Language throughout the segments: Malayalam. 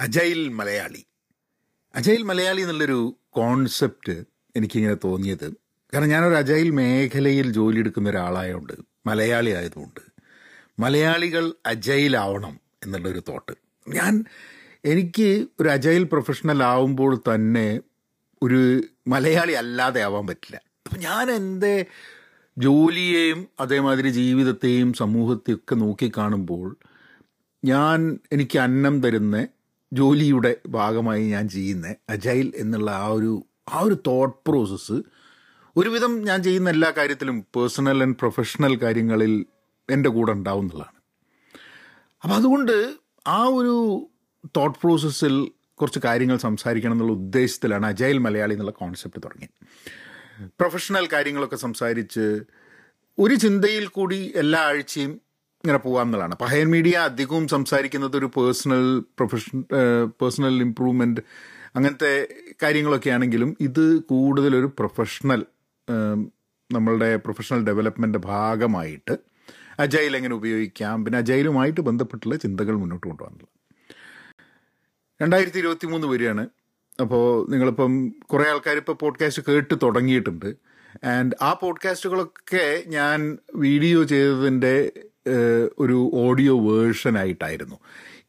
അജൈൽ മലയാളി. അജൈൽ മലയാളി എന്നുള്ളൊരു കോൺസെപ്റ്റ് എനിക്കിങ്ങനെ തോന്നിയത്. കാരണം ഞാനൊരു അജൈൽ മേഖലയിൽ ജോലി എടുക്കുന്ന ഒരാളായതുകൊണ്ട് മലയാളി ആയതുകൊണ്ട് മലയാളികൾ അജൈലാവണം എന്നുള്ളൊരു തോട്ട്. ഞാൻ എനിക്ക് ഒരു അജൈൽ പ്രൊഫഷണൽ ആവുമ്പോൾ തന്നെ ഒരു മലയാളി അല്ലാതെ ആവാൻ പറ്റില്ല. അപ്പം ഞാൻ എന്റെ ജോലിയെയും അതേമാതിരി ജീവിതത്തെയും സമൂഹത്തെയും ഒക്കെ നോക്കിക്കാണുമ്പോൾ ഞാൻ എനിക്ക് അന്നം തരുന്ന ജോലിയുടെ ഭാഗമായി ഞാൻ ചെയ്യുന്ന. അജൈൽ എന്നുള്ള ആ ഒരു ആ ഒരു തോട്ട് പ്രോസസ്സ് ഒരുവിധം ഞാൻ ചെയ്യുന്ന എല്ലാ കാര്യത്തിലും പേഴ്സണൽ ആൻഡ് പ്രൊഫഷണൽ കാര്യങ്ങളിൽ എന്റെ കൂടെ ഉണ്ടാവും എന്നുള്ളതാണ്. അപ്പം അതുകൊണ്ട് ആ ഒരു തോട്ട് പ്രോസസ്സിൽ കുറച്ച് കാര്യങ്ങൾ സംസാരിക്കണം എന്നുള്ള ഉദ്ദേശത്തിലാണ് അജൈൽ മലയാളി എന്നുള്ള കോൺസെപ്റ്റ് തുടങ്ങി പ്രൊഫഷണൽ കാര്യങ്ങളൊക്കെ സംസാരിച്ച് ഒരു ചിന്തയിൽ കൂടി എല്ലാ ആഴ്ചയും ഇങ്ങനെ പോകാമെന്നുള്ളതാണ് പഹയൻ മീഡിയ അധികവും സംസാരിക്കുന്നത് ഒരു പേഴ്സണൽ പ്രൊഫഷൻ പേഴ്സണൽ ഇംപ്രൂവ്മെന്റ് അങ്ങനത്തെ കാര്യങ്ങളൊക്കെ ആണെങ്കിലും ഇത് കൂടുതലൊരു പ്രൊഫഷണൽ നമ്മളുടെ പ്രൊഫഷണൽ ഡെവലപ്മെന്റ് ഭാഗമായിട്ട് അജൈൽ എങ്ങനെ ഉപയോഗിക്കാം പിന്നെ അജൈലുമായിട്ട് ബന്ധപ്പെട്ടുള്ള ചിന്തകൾ മുന്നോട്ട് കൊണ്ടുപോകാനുള്ള രണ്ടായിരത്തി ഇരുപത്തി മൂന്ന് വരികയാണ് അപ്പോൾ നിങ്ങളിപ്പം കുറേ ആൾക്കാർ ഇപ്പോൾ പോഡ്കാസ്റ്റ് കേട്ട് തുടങ്ങിയിട്ടുണ്ട്. ആൻഡ് ആ പോഡ്കാസ്റ്റുകളൊക്കെ ഞാൻ വീഡിയോ ചെയ്തതിന്റെ ഒരു ഓഡിയോ വേർഷൻ ആയിട്ടായിരുന്നു.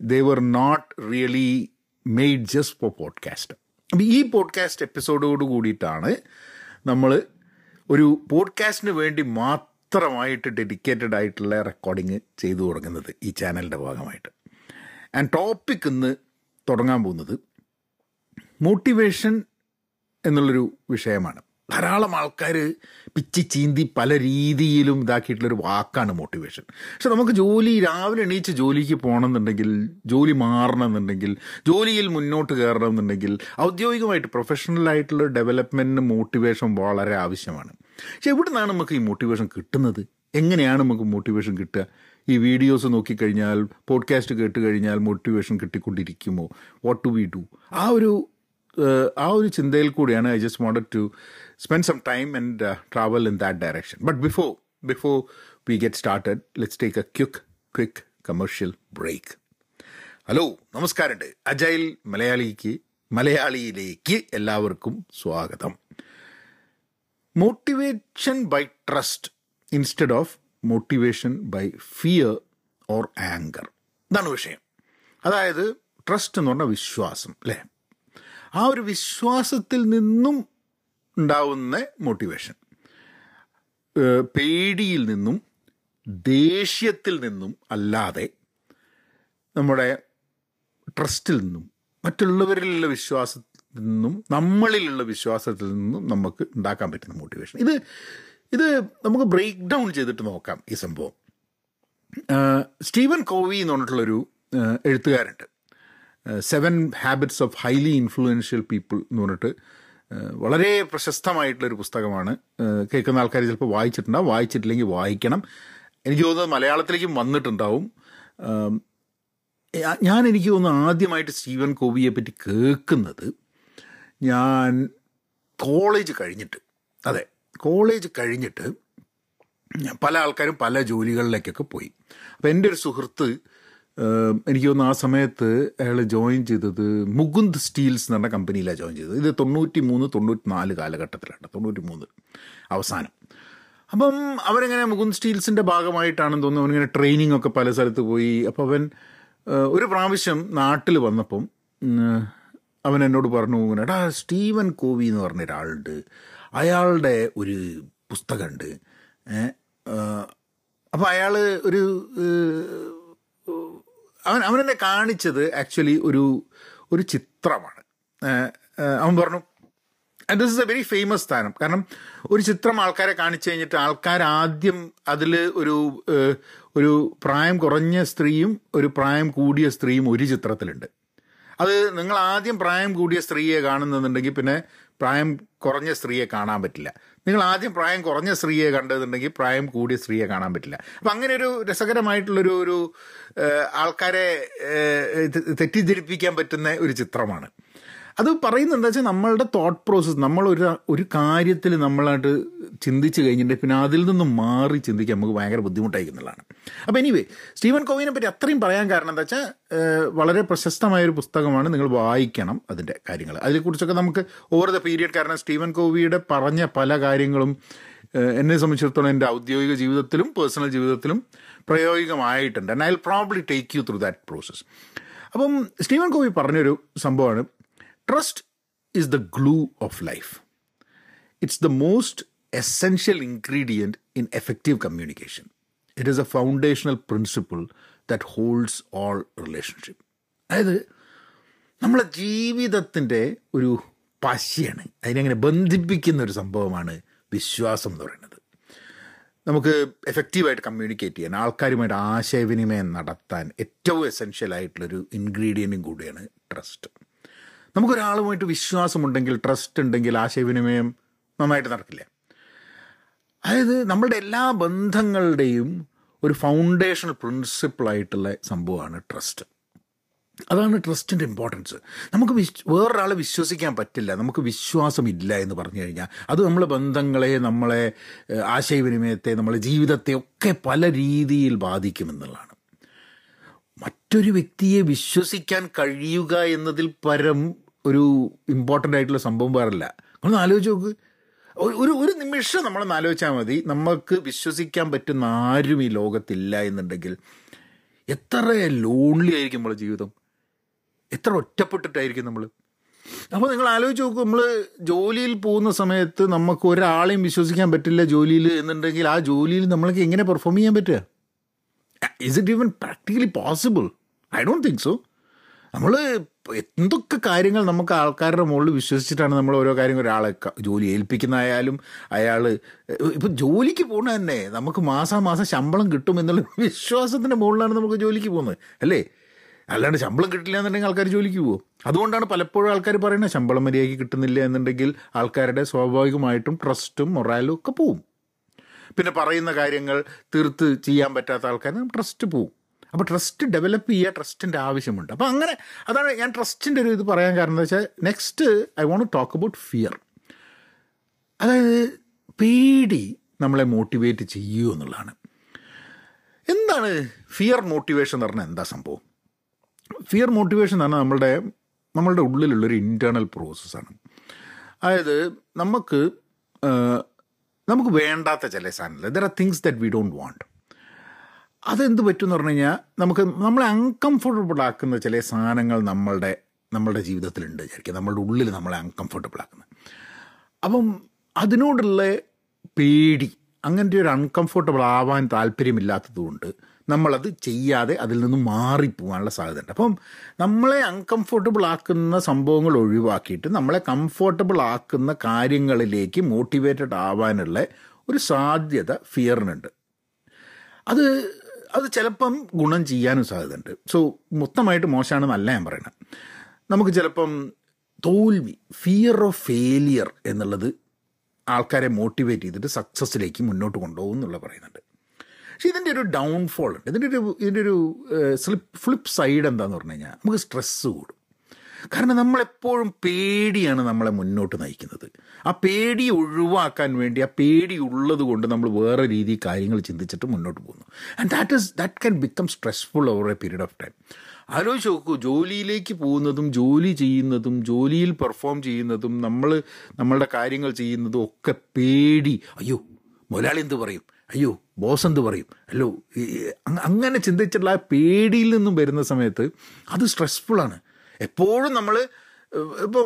They were not really made just for podcast അപ്പം ഈ പോഡ്കാസ്റ്റ് എപ്പിസോഡോട് കൂടിയിട്ടാണ് നമ്മൾ ഒരു പോഡ്കാസ്റ്റിന് വേണ്ടി മാത്രമായിട്ട് ഡെഡിക്കേറ്റഡ് ആയിട്ടുള്ള റെക്കോർഡിങ് ചെയ്തു തുടങ്ങുന്നത് ഈ ചാനലിന്റെ ഭാഗമായിട്ട്. ആൻഡ് ടോപ്പിക് ഇന്ന് തുടങ്ങാൻ പോകുന്നത് മോട്ടിവേഷൻ എന്നുള്ളൊരു വിഷയമാണ്. ധാരാളം ആൾക്കാർ പിച്ചി ചീന്തി പല രീതിയിലും ഇതാക്കിയിട്ടുള്ളൊരു വാക്കാണ് മോട്ടിവേഷൻ പക്ഷെ നമുക്ക് ജോലി രാവിലെ എണീച്ച് ജോലിക്ക് പോകണമെന്നുണ്ടെങ്കിൽ ജോലി മാറണമെന്നുണ്ടെങ്കിൽ ജോലിയിൽ മുന്നോട്ട് കയറണം എന്നുണ്ടെങ്കിൽ ഔദ്യോഗികമായിട്ട് പ്രൊഫഷണലായിട്ടുള്ള ഡെവലപ്മെന്റിന് മോട്ടിവേഷൻ വളരെ ആവശ്യമാണ്. പക്ഷെ എവിടെ നിന്നാണ് നമുക്ക് ഈ മോട്ടിവേഷൻ കിട്ടുന്നത്? എങ്ങനെയാണ് നമുക്ക് മോട്ടിവേഷൻ കിട്ടുക? ഈ വീഡിയോസ് നോക്കിക്കഴിഞ്ഞാൽ പോഡ്കാസ്റ്റ് കേട്ട് കഴിഞ്ഞാൽ മോട്ടിവേഷൻ കിട്ടിക്കൊണ്ടിരിക്കുമോ? വാട്ട് ടു വി ഡു ആ ഒരു ആ ഒരു ചിന്തയിൽ കൂടിയാണ് I just wanted to spend some time and travel in that direction but before before we get started let's take a quick quick commercial break hello നമസ്കാരമുണ്ട്. അജൈൽ മലയാളിക്ക് മലയാളിയിലേക്ക് എല്ലാവർക്കും സ്വാഗതം. Motivation by trust instead of motivation by fear or anger ഇതാണ് വിഷയം. അതായത് ട്രസ്റ്റ് എന്ന് പറഞ്ഞാൽ വിശ്വാസം അല്ലേ? ആ ഒരു വിശ്വാസത്തിൽ നിന്നും ഉണ്ടാവുന്ന മോട്ടിവേഷൻ പേടിയിൽ നിന്നും ദേഷ്യത്തിൽ നിന്നും അല്ലാതെ നമ്മുടെ ട്രസ്റ്റിൽ നിന്നും മറ്റുള്ളവരിലുള്ള വിശ്വാസത്തിൽ നിന്നും നമ്മളിലുള്ള വിശ്വാസത്തിൽ നിന്നും നമുക്ക് ഉണ്ടാക്കാൻ പറ്റുന്ന മോട്ടിവേഷൻ ഇത് ഇത് നമുക്ക് ബ്രേക്ക് ഡൗൺ ചെയ്തിട്ട് നോക്കാം ഈ സംഭവം. സ്റ്റീവൻ കോവി എന്ന് പറഞ്ഞിട്ടുള്ളൊരു എഴുത്തുകാരുണ്ട് seven habits of highly influential people എന്ന് പറഞ്ഞിട്ട് വളരെ പ്രശസ്തമായിട്ടുള്ളൊരു പുസ്തകമാണ്. കേൾക്കുന്ന ആൾക്കാർ ചിലപ്പോൾ വായിച്ചിട്ടുണ്ടാവും. വായിച്ചിട്ടില്ലെങ്കിൽ വായിക്കണം. എനിക്ക് തോന്നുന്നത് മലയാളത്തിലേക്കും വന്നിട്ടുണ്ടാവും. ഞാൻ എനിക്ക് തോന്നുന്നു ആദ്യമായിട്ട് സ്റ്റീവൻ കോവിയെ പറ്റി കേൾക്കുന്നത് ഞാൻ കോളേജ് കഴിഞ്ഞിട്ട്. അതെ കോളേജ് കഴിഞ്ഞിട്ട് പല ആൾക്കാരും പല ജോലികളിലേക്കൊക്കെ പോയി. അപ്പോൾ എന്റെ ഒരു സുഹൃത്ത് എനിക്ക് തോന്നുന്നു ആ സമയത്ത് അയാൾ ജോയിൻ ചെയ്തത് മുകുന്ദ് സ്റ്റീൽസ് എന്ന് പറഞ്ഞ കമ്പനിയിലാണ് ജോയിൻ ചെയ്തത്. ഇത് തൊണ്ണൂറ്റി മൂന്ന് തൊണ്ണൂറ്റി നാല് കാലഘട്ടത്തിലാണ്. തൊണ്ണൂറ്റി മൂന്ന് അവസാനം. അപ്പം അവരിങ്ങനെ മുകുന്ദ് സ്റ്റീൽസിന്റെ ഭാഗമായിട്ടാണെന്ന് തോന്നുന്നു. അവനിങ്ങനെ ട്രെയിനിങ് ഒക്കെ പല സ്ഥലത്ത് പോയി. അപ്പോൾ അവൻ ഒരു പ്രാവശ്യം നാട്ടിൽ വന്നപ്പം അവൻ എന്നോട് പറഞ്ഞു എടാ സ്റ്റീവൻ കോവി എന്ന് പറഞ്ഞ ഒരാളുണ്ട്. അയാളുടെ ഒരു പുസ്തകമുണ്ട്. അപ്പോൾ അയാൾ ഒരു അവൻ എന്നെ കാണിച്ചത് ആക്ച്വലി ഒരു ഒരു ചിത്രമാണ്. അവൻ പറഞ്ഞു and this is a very famous സ്ഥാനം കാരണം ഒരു ചിത്രം ആൾക്കാരെ കാണിച്ചു കഴിഞ്ഞിട്ട് ആൾക്കാർ ആദ്യം അതിൽ ഒരു ഒരു പ്രായം കുറഞ്ഞ സ്ത്രീയും ഒരു പ്രായം കൂടിയ സ്ത്രീയും ഒരു ചിത്രത്തിലുണ്ട്. അത് നിങ്ങൾ ആദ്യം പ്രായം കൂടിയ സ്ത്രീയെ കാണുന്നുണ്ടെങ്കിൽ പിന്നെ പ്രായം കുറഞ്ഞ സ്ത്രീയെ കാണാൻ പറ്റില്ല. നിങ്ങൾ ആദ്യം പ്രായം കുറഞ്ഞ സ്ത്രീയെ കണ്ടതുണ്ടെങ്കിൽ പ്രായം കൂടിയ സ്ത്രീയെ കാണാൻ പറ്റില്ല. അപ്പം അങ്ങനെ ഒരു രസകരമായിട്ടുള്ളൊരു ഒരു ആൾക്കാരെ തെറ്റിദ്ധരിപ്പിക്കാൻ പറ്റുന്ന ഒരു ചിത്രമാണ്. അത് പറയുന്നത് വെച്ചാൽ നമ്മളുടെ തോട്ട് പ്രോസസ്സ് നമ്മൾ ഒരു ഒരു കാര്യത്തിൽ നമ്മളായിട്ട് ചിന്തിച്ച് കഴിഞ്ഞിട്ട് പിന്നെ അതിൽ നിന്നും മാറി ചിന്തിക്കാൻ നമുക്ക് ഭയങ്കര ബുദ്ധിമുട്ടായിരിക്കുന്നതാണ്. അപ്പോൾ എനിവേ സ്റ്റീവൻ കോവിനെ പറ്റി അത്രയും പറയാൻ കാരണം എന്താ വെച്ചാൽ വളരെ പ്രശസ്തമായ ഒരു പുസ്തകമാണ് നിങ്ങൾ വായിക്കണം അതിന്റെ കാര്യങ്ങൾ. അതിനെക്കുറിച്ചൊക്കെ നമുക്ക് ഓവർ ദ പീരിയഡ് കാരണം സ്റ്റീവൻ കോവിയുടെ പറഞ്ഞ പല കാര്യങ്ങളും എന്നെ സംബന്ധിച്ചിടത്തോളം എന്റെ ഔദ്യോഗിക ജീവിതത്തിലും പേഴ്സണൽ ജീവിതത്തിലും പ്രയോഗികമായിട്ടുണ്ട്. And I will probably take you through that process അപ്പം സ്റ്റീവൻ കോവി പറഞ്ഞൊരു സംഭവമാണ്. Trust is the glue of life it's the most essential ingredient in effective communication it is a foundational principle that holds all relationship അതായത് നമ്മളെ ജീവിതത്തിന്റെ ഒരു പശയാണ്. അതിനെങ്ങനെ ബന്ധിപ്പിക്കുന്ന ഒരു സംഭവമാണ് വിശ്വാസം എന്ന് പറയുന്നത്. നമുക്ക് എഫക്റ്റീവായിട്ട് കമ്മ്യൂണിക്കേറ്റ് ചെയ്യാൻ ആൾക്കാരുമായിട്ട് ആശയവിനിമയം നടത്താൻ ഏറ്റവും എസെൻഷ്യൽ ആയിട്ടുള്ളൊരു ഇൻഗ്രീഡിയന്റും കൂടിയാണ് ട്രസ്റ്റ് നമുക്കൊരാളുമായിട്ട് വിശ്വാസമുണ്ടെങ്കിൽ ട്രസ്റ്റ് ഉണ്ടെങ്കിൽ ആശയവിനിമയം നന്നായിട്ട് നടക്കില്ല? അതായത് നമ്മളുടെ എല്ലാ ബന്ധങ്ങളുടെയും ഒരു ഫൗണ്ടേഷണൽ പ്രിൻസിപ്പിളായിട്ടുള്ള സംഭവമാണ് ട്രസ്റ്റ് അതാണ് ട്രസ്റ്റിന്റെ ഇമ്പോർട്ടൻസ് നമുക്ക് വിശ് വേറൊരാളെ വിശ്വസിക്കാൻ പറ്റില്ല. നമുക്ക് വിശ്വാസമില്ല എന്ന് പറഞ്ഞു കഴിഞ്ഞാൽ അത് നമ്മളെ ബന്ധങ്ങളെ നമ്മളെ ആശയവിനിമയത്തെ നമ്മളെ ജീവിതത്തെ ഒക്കെ പല രീതിയിൽ ബാധിക്കുമെന്നുള്ളതാണ് മറ്റൊരു വ്യക്തിയെ വിശ്വസിക്കാൻ കഴിയുക എന്നതിൽ പരം ഒരു ഇമ്പോർട്ടന്റ് ആയിട്ടുള്ള സംഭവം വേറല്ല. നമ്മളൊന്ന് ആലോചിച്ച് നോക്ക്. ഒരു- ഒരു നിമിഷം നമ്മളൊന്ന് ആലോചിച്ചാൽ മതി. നമുക്ക് വിശ്വസിക്കാൻ പറ്റുന്ന ആരും ഈ ലോകത്തില്ല എന്നുണ്ടെങ്കിൽ എത്ര ലോൺലി ആയിരിക്കും നമ്മളെ ജീവിതം? എത്ര ഒറ്റപ്പെട്ടിട്ടായിരിക്കും നമ്മൾ അപ്പോൾ നിങ്ങൾ ആലോചിച്ച് നോക്കും. നമ്മൾ ജോലിയിൽ പോകുന്ന സമയത്ത് നമുക്ക് ഒരാളെയും വിശ്വസിക്കാൻ പറ്റില്ല ജോലിയിൽ എന്നുണ്ടെങ്കിൽ ആ ജോലിയിൽ നമ്മൾക്ക് എങ്ങനെ പെർഫോം ചെയ്യാൻ പറ്റുക? Is it even practically possible I don't think so നമ്മൾ എന്തൊക്കെ കാര്യങ്ങൾ നമുക്ക് ആൾക്കാരുടെ മുകളിൽ വിശ്വസിച്ചിട്ടാണ് നമ്മൾ ഓരോ കാര്യങ്ങൾ ഒരാളെ ജോലി ഏൽപ്പിക്കുന്നതായാലും അയാൾ ഇപ്പം ജോലിക്ക് പോകുന്ന തന്നെ നമുക്ക് മാസം മാസം ശമ്പളം കിട്ടും എന്നുള്ള വിശ്വാസത്തിന്റെ മുകളിലാണ് നമുക്ക് ജോലിക്ക് പോകുന്നത് അല്ലേ? അല്ലാണ്ട് ശമ്പളം കിട്ടില്ല എന്നുണ്ടെങ്കിൽ ആൾക്കാർ ജോലിക്ക് പോകും. അതുകൊണ്ടാണ് പലപ്പോഴും ആൾക്കാർ പറയുന്നത് ശമ്പളം മര്യാദയ്ക്ക് കിട്ടുന്നില്ല എന്നുണ്ടെങ്കിൽ ആൾക്കാരുടെ സ്വാഭാവികമായിട്ടും ട്രസ്റ്റും മൊറാലും ഒക്കെ പോവും. പിന്നെ പറയുന്ന കാര്യങ്ങൾ തീർത്ത് ചെയ്യാൻ പറ്റാത്ത ആൾക്കാർ ട്രസ്റ്റ് പോവും. അപ്പോൾ ട്രസ്റ്റ് ഡെവലപ്പ് ചെയ്യുക ട്രസ്റ്റിന്റെ ആവശ്യമുണ്ട്. അപ്പോൾ അങ്ങനെ അതാണ് ഞാൻ ട്രസ്റ്റിന്റെ ഒരു ഇത് പറയാൻ കാരണം എന്താ വെച്ചാൽ next I want talk about fear അതായത് പേടി നമ്മളെ മോട്ടിവേറ്റ് ചെയ്യൂ എന്നുള്ളതാണ്. എന്താണ് ഫിയർ മോട്ടിവേഷൻ എന്ന് പറഞ്ഞാൽ എന്താ സംഭവം? ഫിയർ മോട്ടിവേഷൻ എന്ന് പറഞ്ഞാൽ നമ്മളുടെ നമ്മളുടെ ഉള്ളിലുള്ളൊരു ഇന്റേർണൽ പ്രോസസ്സാണ് അതായത് നമുക്ക് നമുക്ക് വേണ്ടാത്ത ചില സാധനങ്ങൾ. There are things that we don't want അതെന്ത് പറ്റും എന്ന് പറഞ്ഞു കഴിഞ്ഞാൽ നമുക്ക് നമ്മളെ അൺകംഫർട്ടബിൾ ആക്കുന്ന ചില സാധനങ്ങൾ നമ്മളുടെ നമ്മളുടെ ജീവിതത്തിലുണ്ട് വിചാരിക്കുക. നമ്മളുടെ ഉള്ളിൽ നമ്മളെ അൺകംഫർട്ടബിൾ ആക്കുന്നത്. അപ്പം അതിനോടുള്ള പേടി അങ്ങനത്തെ ഒരു അൺകംഫർട്ടബിൾ ആവാൻ താല്പര്യമില്ലാത്തതുകൊണ്ട് നമ്മളത് ചെയ്യാതെ അതിൽ നിന്ന് മാറിപ്പോകാനുള്ള സാധ്യതയുണ്ട്. അപ്പം നമ്മളെ അൺകംഫർട്ടബിൾ ആക്കുന്ന സംഭവങ്ങൾ ഒഴിവാക്കിയിട്ട് നമ്മളെ കംഫർട്ടബിൾ ആക്കുന്ന കാര്യങ്ങളിലേക്ക് മോട്ടിവേറ്റഡ് ആവാനുള്ള ഒരു സാധ്യത ഫിയറിനുണ്ട് അത് അത് ചിലപ്പം ഗുണം ചെയ്യാനും സാധ്യതയുണ്ട്. സോ മൊത്തമായിട്ട് മോശമാണെന്നല്ല ഞാൻ പറയുന്നത് നമുക്ക് ചിലപ്പം തോൽവി ഫിയർ ഓഫ് ഫെയിലിയർ എന്നുള്ളത് ആൾക്കാരെ മോട്ടിവേറ്റ് ചെയ്തിട്ട് സക്സസ്സിലേക്ക് മുന്നോട്ട് കൊണ്ടുപോകും എന്നുള്ള പറയുന്നുണ്ട്. പക്ഷേ ഇതിന്റെ ഒരു ഡൗൺഫോൾ ഉണ്ട്. ഇതിന്റെ ഒരു ഇതിന്റെ ഒരു സ്ലിപ്പ് ഫ്ലിപ്പ് സൈഡ് എന്താന്ന് പറഞ്ഞു കഴിഞ്ഞാൽ നമുക്ക് സ്ട്രെസ്സ് കൂടും. കാരണം നമ്മളെപ്പോഴും പേടിയാണ് നമ്മളെ മുന്നോട്ട് നയിക്കുന്നത്. ആ പേടി ഒഴിവാക്കാൻ വേണ്ടി ആ പേടി ഉള്ളത് കൊണ്ട് നമ്മൾ വേറെ രീതിയിൽ കാര്യങ്ങൾ ചിന്തിച്ചിട്ട് മുന്നോട്ട് പോകുന്നു. And that is that can become stressful over a period of time ആലോചിച്ച് നോക്കൂ ജോലിയിലേക്ക് പോകുന്നതും ജോലി ചെയ്യുന്നതും ജോലിയിൽ പെർഫോം ചെയ്യുന്നതും നമ്മൾ നമ്മളുടെ കാര്യങ്ങൾ ചെയ്യുന്നതും ഒക്കെ പേടി. അയ്യോ മുതലാളി എന്ത് പറയും? അയ്യോ ബോസ് എന്ത് പറയും? അല്ലോ അങ്ങനെ ചിന്തിച്ചിട്ടുള്ള ആ പേടിയിൽ നിന്നും വരുന്ന സമയത്ത് അത് സ്ട്രെസ്ഫുള്ളാണ് എപ്പോഴും നമ്മൾ ഇപ്പോൾ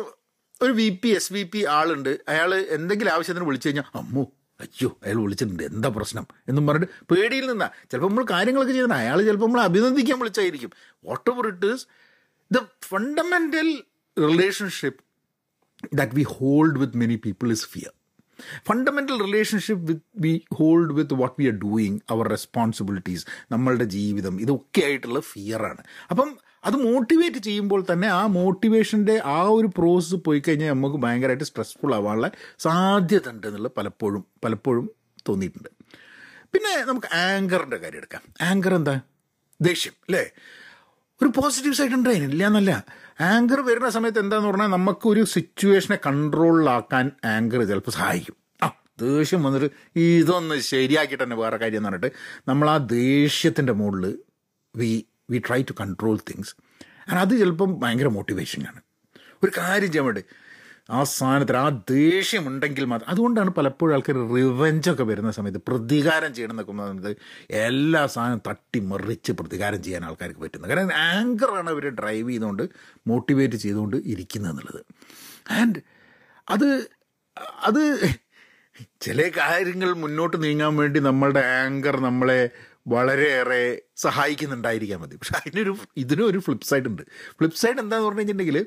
ഒരു V P S V P ആളുണ്ട്. അയാൾ എന്തെങ്കിലും ആവശ്യത്തിന് വിളിച്ചു കഴിഞ്ഞാൽ അമ്മോ അയ്യോ അയാൾ വിളിച്ചിട്ടുണ്ട്. എന്താ പ്രശ്നം? എന്നും പറഞ്ഞിട്ട് പേടിയിൽ നിന്നാ. ചിലപ്പോൾ നമ്മൾ കാര്യങ്ങളൊക്കെ ചെയ്യുന്ന അയാൾ ചിലപ്പോൾ നമ്മൾ അഭിനന്ദിക്കാൻ വിളിച്ചായിരിക്കും. Whatever it is the fundamental relationship that we hold with many people is fear fundamental relationship with we hold with what we are doing our responsibilities നമ്മളുടെ ജീവിതം ഇതൊക്കെ ആയിട്ടുള്ള ഫിയറാണ് അപ്പം അത് മോട്ടിവേറ്റ് ചെയ്യുമ്പോൾ തന്നെ ആ മോട്ടിവേഷന്റെ ആ ഒരു പ്രോസസ്സ് പോയി കഴിഞ്ഞാൽ നമുക്ക് ഭയങ്കരമായിട്ട് സ്ട്രെസ്ഫുൾ ആവാനുള്ള സാധ്യത ഉണ്ട് എന്നുള്ളത് പലപ്പോഴും പലപ്പോഴും തോന്നിയിട്ടുണ്ട്. പിന്നെ നമുക്ക് ആങ്കറിന്റെ കാര്യം എടുക്കാം. ആങ്കർ എന്താ? ദേഷ്യം അല്ലേ? ഒരു പോസിറ്റീവ് സൈഡ് ഉണ്ട് അതിന് ഇല്ല എന്നല്ല. ആങ്കർ വരുന്ന സമയത്ത് എന്താന്ന് പറഞ്ഞാൽ നമുക്കൊരു സിറ്റുവേഷനെ കൺട്രോളിലാക്കാൻ ആങ്കർ ചിലപ്പോൾ സഹായിക്കും. ആ ദേഷ്യം വന്നിട്ട് ഇതൊന്ന് ശരിയാക്കിയിട്ട് തന്നെ വേറെ കാര്യം എന്ന് പറഞ്ഞിട്ട് നമ്മൾ ആ ദേഷ്യത്തിന്റെ മുകളിൽ we we try to control things and അത് ചിലപ്പം ഭയങ്കര മോട്ടിവേഷനാണ് ഒരു കാര്യം ചെയ്യാൻ വേണ്ടി ആ സാധനത്തിൽ ആ ദേഷ്യമുണ്ടെങ്കിൽ മാത്രം അതുകൊണ്ടാണ് പലപ്പോഴും ആൾക്കാർ റിവെഞ്ചൊക്കെ വരുന്ന സമയത്ത് പ്രതികാരം ചെയ്യണം എന്നൊക്കെ പറയുന്നത് എല്ലാ സാധനം തട്ടി മറിച്ച് പ്രതികാരം ചെയ്യാൻ ആൾക്കാർക്ക് പറ്റുന്നത്. കാരണം ആങ്കറാണ് അവർ ഡ്രൈവ് ചെയ്തുകൊണ്ട് മോട്ടിവേറ്റ് ചെയ്തുകൊണ്ട് ഇരിക്കുന്നത് എന്നുള്ളത്. ആൻഡ് അത് അത് ചില കാര്യങ്ങൾ മുന്നോട്ട് നീങ്ങാൻ വേണ്ടി നമ്മളുടെ ആങ്കർ നമ്മളെ വളരെയേറെ സഹായിക്കുന്നുണ്ടായിരിക്കാൻ മതി. പക്ഷെ അതിനൊരു ഇതിനും ഒരു ഫ്ലിപ്പ് സൈഡ് ഉണ്ട്. ഫ്ലിപ്പ് സൈഡ് എന്താന്ന് പറഞ്ഞു കഴിഞ്ഞിട്ടുണ്ടെങ്കിൽ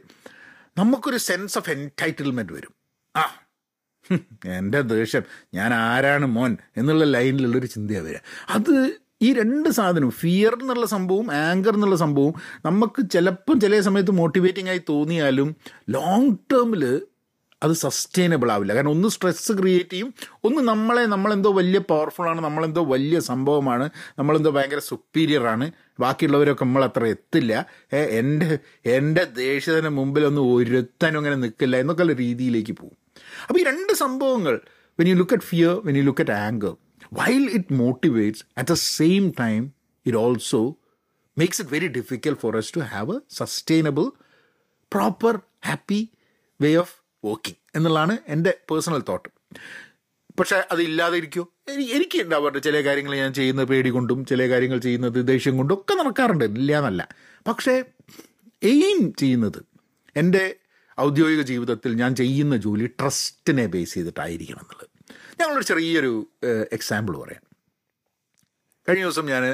നമുക്കൊരു സെൻസ് ഓഫ് എന്റൈറ്റിൽമെന്റ് വരും. ആ എന്റെ ദേഷ്യം. ഞാൻ ആരാണ് മോൻ എന്നുള്ള ലൈനിലുള്ളൊരു ചിന്തയാണ് വരിക. അത് ഈ രണ്ട് സാധനവും ഫിയർ എന്നുള്ള സംഭവവും ആങ്കർ എന്നുള്ള സംഭവവും നമുക്ക് ചിലപ്പം ചില സമയത്ത് മോട്ടിവേറ്റിംഗ് ആയി തോന്നിയാലും ലോങ് ടേമിൽ അത് സസ്റ്റൈനബിൾ ആവില്ല. കാരണം ഒന്ന് സ്ട്രെസ് ക്രിയേറ്റ് ചെയ്യും ഒന്ന് നമ്മളെ നമ്മളെന്തോ വലിയ പവർഫുൾ ആണ് നമ്മളെന്തോ വലിയ സംഭവമാണ് നമ്മളെന്തോ ഭയങ്കര സുപ്പീരിയർ ആണ്. ബാക്കിയുള്ളവരൊക്കെ നമ്മൾ അത്ര എത്തില്ല. എന്റെ എന്റെ ദേഷ്യത്തിന് മുമ്പിലൊന്നും ഒരുത്തനും അങ്ങനെ നിൽക്കില്ല എന്നൊക്കെയുള്ള രീതിയിലേക്ക് പോകും. അപ്പോൾ ഈ രണ്ട് സംഭവങ്ങൾ when you look at fear when you look at anger while it motivates at the same time it also makes it very difficult for us to have a sustainable proper happy way of working എന്നുള്ളതാണ് എന്റെ പേഴ്സണൽ തോട്ട് പക്ഷേ അതില്ലാതെ ഇരിക്കുമോ എനിക്ക് ഉണ്ടാവാറുണ്ട് ചില കാര്യങ്ങൾ ഞാൻ ചെയ്യുന്നത് പേടി കൊണ്ടും ചില കാര്യങ്ങൾ ചെയ്യുന്നത് ദേഷ്യം കൊണ്ടും ഒക്കെ നടക്കാറുണ്ട്. ഇല്ല എന്നല്ല പക്ഷേ എയിം ചെയ്യുന്നത് എന്റെ ഔദ്യോഗിക ജീവിതത്തിൽ ഞാൻ ചെയ്യുന്ന ജോലി ട്രസ്റ്റിനെ ബേസ് ചെയ്തിട്ടായിരിക്കണം എന്നുള്ളത്. ഞങ്ങളൊരു ചെറിയൊരു എക്സാമ്പിൾ പറയാം. കഴിഞ്ഞ ദിവസം ഞാൻ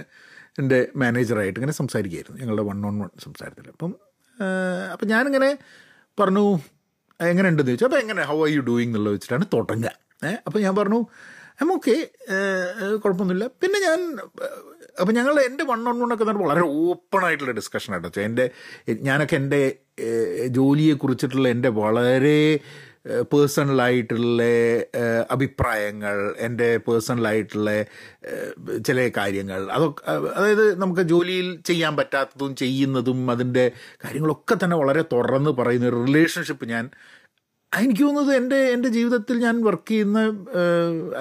എന്റെ മാനേജറായിട്ട് ഇങ്ങനെ സംസാരിക്കുകയായിരുന്നു. ഞങ്ങളുടെ വൺ ഓൺ വൺ സംസാരത്തിൽ. അപ്പം അപ്പം ഞാനിങ്ങനെ പറഞ്ഞു എങ്ങനെ ഉണ്ടെന്ന് ചോദിച്ചു. അപ്പോൾ എങ്ങനെ ഹൗ ആർ യു ഡൂയിങ് എന്നുള്ളത് വെച്ചിട്ടാണ് തുടങ്ങുക ഏഹ് അപ്പോൾ ഞാൻ പറഞ്ഞു എം ഓക്കെ കുഴപ്പമൊന്നുമില്ല. പിന്നെ ഞാൻ അപ്പോൾ ഞങ്ങൾ എന്റെ വൺ ഓൺ വൺ ഒക്കെ എന്ന് വളരെ ഓപ്പൺ ആയിട്ടുള്ള ഡിസ്കഷൻ വെച്ചാൽ എന്റെ ഞാനൊക്കെ എന്റെ ജോലിയെ കുറിച്ചിട്ടുള്ള എന്റെ വളരെ പേഴ്സണലായിട്ടുള്ള അഭിപ്രായങ്ങൾ എന്റെ പേഴ്സണലായിട്ടുള്ള ചില കാര്യങ്ങൾ. അതൊക്കെ അതായത് നമുക്ക് ജോലിയിൽ ചെയ്യാൻ പറ്റാത്തതും ചെയ്യുന്നതും അതിന്റെ കാര്യങ്ങളൊക്കെ തന്നെ വളരെ തുറന്ന് പറയുന്ന ഒരു റിലേഷൻഷിപ്പ് ഞാൻ എനിക്ക് തോന്നുന്നത് എന്റെ എന്റെ ജീവിതത്തിൽ ഞാൻ വർക്ക് ചെയ്യുന്ന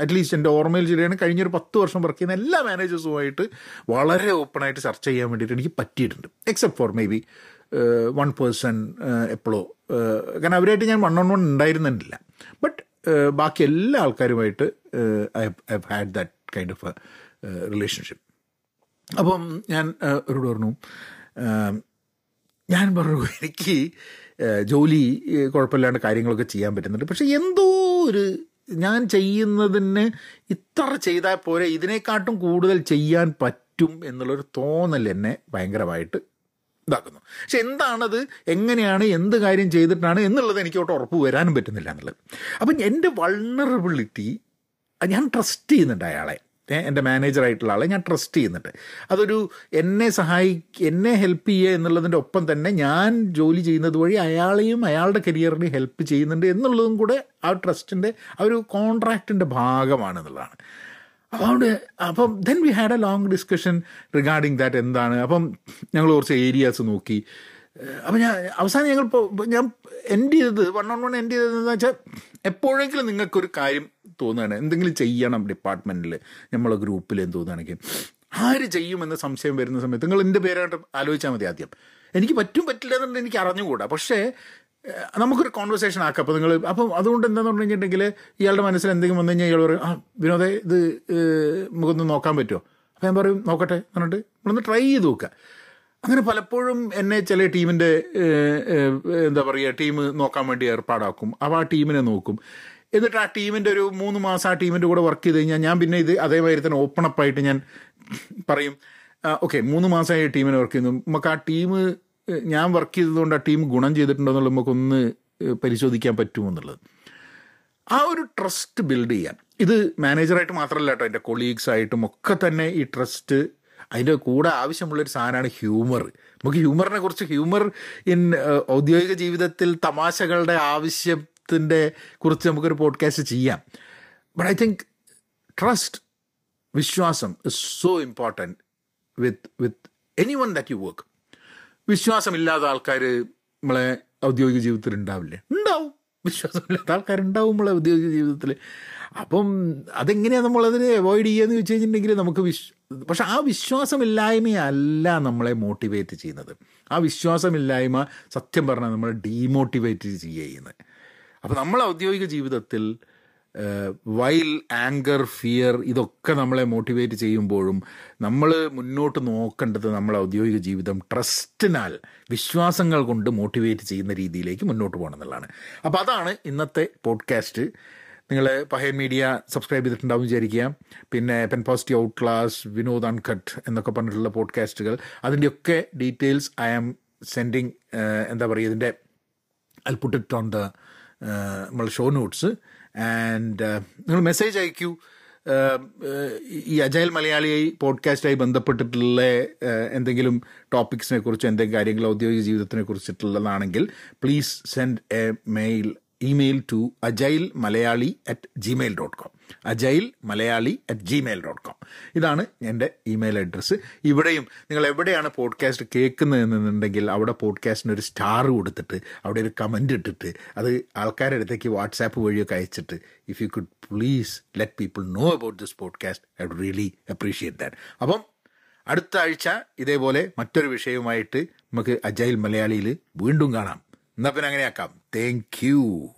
അറ്റ്ലീസ്റ്റ് എന്റെ ഓർമ്മയിൽ ശരിയാണ് കഴിഞ്ഞൊരു പത്ത് വർഷം വർക്ക് ചെയ്യുന്ന എല്ലാ മാനേജേഴ്സുമായിട്ട് വളരെ ഓപ്പണായിട്ട് ചർച്ച ചെയ്യാൻ വേണ്ടിയിട്ട് എനിക്ക് പറ്റിയിട്ടുണ്ട്. Except for maybe one person എപ്പോഴോ കാരണം അവരായിട്ട് ഞാൻ വൺ ഓൺ വൺ ഉണ്ടായിരുന്നില്ല ബട്ട് ബാക്കി എല്ലാ ആൾക്കാരുമായിട്ട് I have had that kind of relationship അപ്പം ഞാൻ അവരോട് പറഞ്ഞു ഞാൻ പറഞ്ഞു എനിക്ക് ജോലി കുഴപ്പമില്ലാണ്ട് കാര്യങ്ങളൊക്കെ ചെയ്യാൻ പറ്റുന്നുണ്ട്. പക്ഷെ എന്തോ ഒരു ഞാൻ ചെയ്യുന്നതിന് ഇത്ര ചെയ്താൽ പോരെ ഇതിനെക്കാട്ടും കൂടുതൽ ചെയ്യാൻ പറ്റും എന്നുള്ളൊരു തോന്നൽ എന്നെ ഭയങ്കരമായിട്ട് ഇതാക്കുന്നു. പക്ഷെ എന്താണത്? എങ്ങനെയാണ്? എന്ത് കാര്യം ചെയ്തിട്ടാണ്? എന്നുള്ളത് എനിക്കോട്ട് ഉറപ്പ് വരാനും പറ്റുന്നില്ല എന്നുള്ളത്. അപ്പം എന്റെ വൾണറബിലിറ്റി ഞാൻ ട്രസ്റ്റ് ചെയ്യുന്നുണ്ട് അയാളെ. എന്റെ മാനേജറായിട്ടുള്ള ആളെ ഞാൻ ട്രസ്റ്റ് ചെയ്യുന്നുണ്ട്. അതൊരു എന്നെ സഹായി എന്നെ ഹെൽപ്പ് ചെയ്യുക എന്നുള്ളതിന്റെ ഒപ്പം തന്നെ ഞാൻ ജോലി ചെയ്യുന്നത് വഴി അയാളെയും അയാളുടെ കരിയറിനെയും ഹെൽപ്പ് ചെയ്യുന്നുണ്ട് എന്നുള്ളതും കൂടെ ആ ട്രസ്റ്റിന്റെ ആ ഒരു കോൺട്രാക്റ്റിന്റെ ഭാഗമാണ് അപ്പോൾ അപ്പം then we had a long discussion regarding that എന്താണ്. അപ്പം ഞങ്ങൾ കുറച്ച് ഏരിയാസ് നോക്കി. അപ്പം ഞാൻ അവസാനം ഞങ്ങൾ ഞാൻ എൻഡ് ചെയ്തത് വൺ ഓൺ വൺ എൻഡ് ചെയ്തതെന്ന് വെച്ചാൽ എപ്പോഴെങ്കിലും നിങ്ങൾക്കൊരു കാര്യം തോന്നുകയാണ്. എന്തെങ്കിലും ചെയ്യണം ഡിപ്പാർട്ട്മെന്റിൽ നമ്മളെ ഗ്രൂപ്പിൽ എന്ത് തോന്നുകയാണെങ്കിൽ ആര് ചെയ്യുമെന്ന സംശയം വരുന്ന സമയത്ത് നിങ്ങൾ എന്റെ പേരായിട്ട് ആലോചിച്ചാൽ മതി ആദ്യം. എനിക്ക് പറ്റും പറ്റില്ല എന്നുള്ളത് എനിക്ക് അറിഞ്ഞുകൂടാ. പക്ഷേ നമുക്കൊരു കോൺവെർസേഷൻ ആക്കാം. അപ്പോൾ നിങ്ങൾ അപ്പം അതുകൊണ്ട് എന്താണെന്ന് പറഞ്ഞു കഴിഞ്ഞിട്ടുണ്ടെങ്കിൽ ഇയാളുടെ മനസ്സിൽ എന്തെങ്കിലും വന്നു കഴിഞ്ഞാൽ ഇയാൾ പറയും ആ വിനോദേ ഇത് നമുക്കൊന്ന് നോക്കാൻ പറ്റുമോ? അപ്പം ഞാൻ പറയും നോക്കട്ടെ എന്ന് പറഞ്ഞിട്ട് നമ്മളൊന്ന് ട്രൈ ചെയ്ത് നോക്കുക. അങ്ങനെ പലപ്പോഴും എന്നെ ചില ടീമിന്റെ എന്താ പറയുക ടീം നോക്കാൻ വേണ്ടി ഏർപ്പാടാക്കും. അപ്പോൾ ആ ടീമിനെ നോക്കും. എന്നിട്ട് ആ ടീമിന്റെ ഒരു മൂന്ന് മാസം ആ ടീമിന്റെ കൂടെ വർക്ക് ചെയ്ത് കഴിഞ്ഞാൽ ഞാൻ പിന്നെ ഇത് അതേമാതിരി തന്നെ ഓപ്പൺ അപ്പായിട്ട് ഞാൻ പറയും ഓക്കെ മൂന്ന് മാസമായി ടീമിനെ വർക്ക് ചെയ്യുന്നു. നമുക്ക് ആ ടീം ഞാൻ വർക്ക് ചെയ്തതുകൊണ്ട് ആ ടീം ഗുണം ചെയ്തിട്ടുണ്ടോ എന്നുള്ളത് നമുക്കൊന്ന് പരിശോധിക്കാൻ പറ്റുമെന്നുള്ളത്. ആ ഒരു ട്രസ്റ്റ് ബിൽഡ് ചെയ്യാൻ ഇത് മാനേജറായിട്ട് മാത്രമല്ല കേട്ടോ എന്റെ കൊളീഗ്സായിട്ടും ഒക്കെ തന്നെ ഈ ട്രസ്റ്റ് അതിന്റെ കൂടെ ആവശ്യമുള്ളൊരു സാധനമാണ് ഹ്യൂമർ നമുക്ക് ഹ്യൂമറിനെ കുറിച്ച് ഹ്യൂമർ ഇൻ ഔദ്യോഗിക ജീവിതത്തിൽ തമാശകളുടെ ആവശ്യത്തിന്റെ കുറിച്ച് നമുക്കൊരു പോഡ്കാസ്റ്റ് ചെയ്യാം. ബട്ട് ഐ തിങ്ക് ട്രസ്റ്റ് വിശ്വാസം is so important with with anyone that you work വിശ്വാസമില്ലാത്ത ആൾക്കാർ നമ്മളെ ഔദ്യോഗിക ജീവിതത്തിൽ ഉണ്ടാവില്ലേ? ഉണ്ടാവും. വിശ്വാസമില്ലാത്ത ആൾക്കാരുണ്ടാവും നമ്മളെ ഔദ്യോഗിക ജീവിതത്തിൽ അപ്പം അതെങ്ങനെയാണ് നമ്മളതിനെ അവോയ്ഡ് ചെയ്യുകയെന്ന് ചോദിച്ചു കഴിഞ്ഞിട്ടുണ്ടെങ്കിൽ നമുക്ക് വിശ് പക്ഷെ ആ വിശ്വാസമില്ലായ്മയല്ല നമ്മളെ മോട്ടിവേറ്റ് ചെയ്യുന്നത്. ആ വിശ്വാസമില്ലായ്മ സത്യം പറഞ്ഞാൽ നമ്മളെ ഡീമോട്ടിവേറ്റ് ചെയ്യുന്നത്. അപ്പോൾ നമ്മളെ ഔദ്യോഗിക ജീവിതത്തിൽ വൈൽ ആങ്കർ ഫിയർ ഇതൊക്കെ നമ്മളെ മോട്ടിവേറ്റ് ചെയ്യുമ്പോഴും നമ്മൾ മുന്നോട്ട് നോക്കേണ്ടത് നമ്മളെ ഔദ്യോഗിക ജീവിതം ട്രസ്റ്റിനാൽ വിശ്വാസങ്ങൾ കൊണ്ട് മോട്ടിവേറ്റ് ചെയ്യുന്ന രീതിയിലേക്ക് മുന്നോട്ട് പോകണം എന്നുള്ളതാണ്. അപ്പോൾ അതാണ് ഇന്നത്തെ പോഡ്കാസ്റ്റ്. നിങ്ങൾ പഹയൻ മീഡിയ സബ്സ്ക്രൈബ് ചെയ്തിട്ടുണ്ടാവും വിചാരിക്കുക. പിന്നെ pen positive out class Vinod uncut എന്നൊക്കെ പറഞ്ഞിട്ടുള്ള പോഡ്കാസ്റ്റുകൾ. അതിന്റെയൊക്കെ ഡീറ്റെയിൽസ് ഐ ആം സെൻഡിങ് എന്താ പറയുക ഇതിന്റെ ഇറ്റ് ഓൺ ദ നമ്മൾ ഷോ നോട്ട്സ്. ആൻഡ് നിങ്ങൾ മെസ്സേജ് അയക്കൂ. ഈ അജയൽ മലയാളി പോഡ്കാസ്റ്റായി ബന്ധപ്പെട്ടിട്ടുള്ള എന്തെങ്കിലും ടോപ്പിക്സിനെ കുറിച്ച് എന്തെങ്കിലും കാര്യങ്ങൾ ഔദ്യോഗിക ജീവിതത്തിനെ കുറിച്ചിട്ടുള്ളതാണെങ്കിൽ please send a mail email to agile Malayali at Gmail dot com agile Malayali at Gmail dot com ഇതാണ് എന്റെ ഇമെയിൽ അഡ്രസ്സ് ഇവിടെയും നിങ്ങൾ എവിടെയാണ് പോഡ്കാസ്റ്റ് കേൾക്കുന്നതെന്നുണ്ടെങ്കിൽ അവിടെ പോഡ്കാസ്റ്റിന് ഒരു സ്റ്റാർ കൊടുത്തിട്ട് അവിടെ ഒരു കമന്റ് ഇട്ടിട്ട് അത് ആൾക്കാരുടെ അടുത്തേക്ക് വാട്സാപ്പ് വഴിയൊക്കെ അയച്ചിട്ട് if you could please let people know about this podcast I would really appreciate that അപ്പം അടുത്ത ആഴ്ച ഇതേപോലെ മറ്റൊരു വിഷയവുമായിട്ട് നമുക്ക് അജൈൽ മലയാളിയിൽ വീണ്ടും കാണാം. എന്നാൽ പിന്നെ അങ്ങനെയാക്കാം. Thank you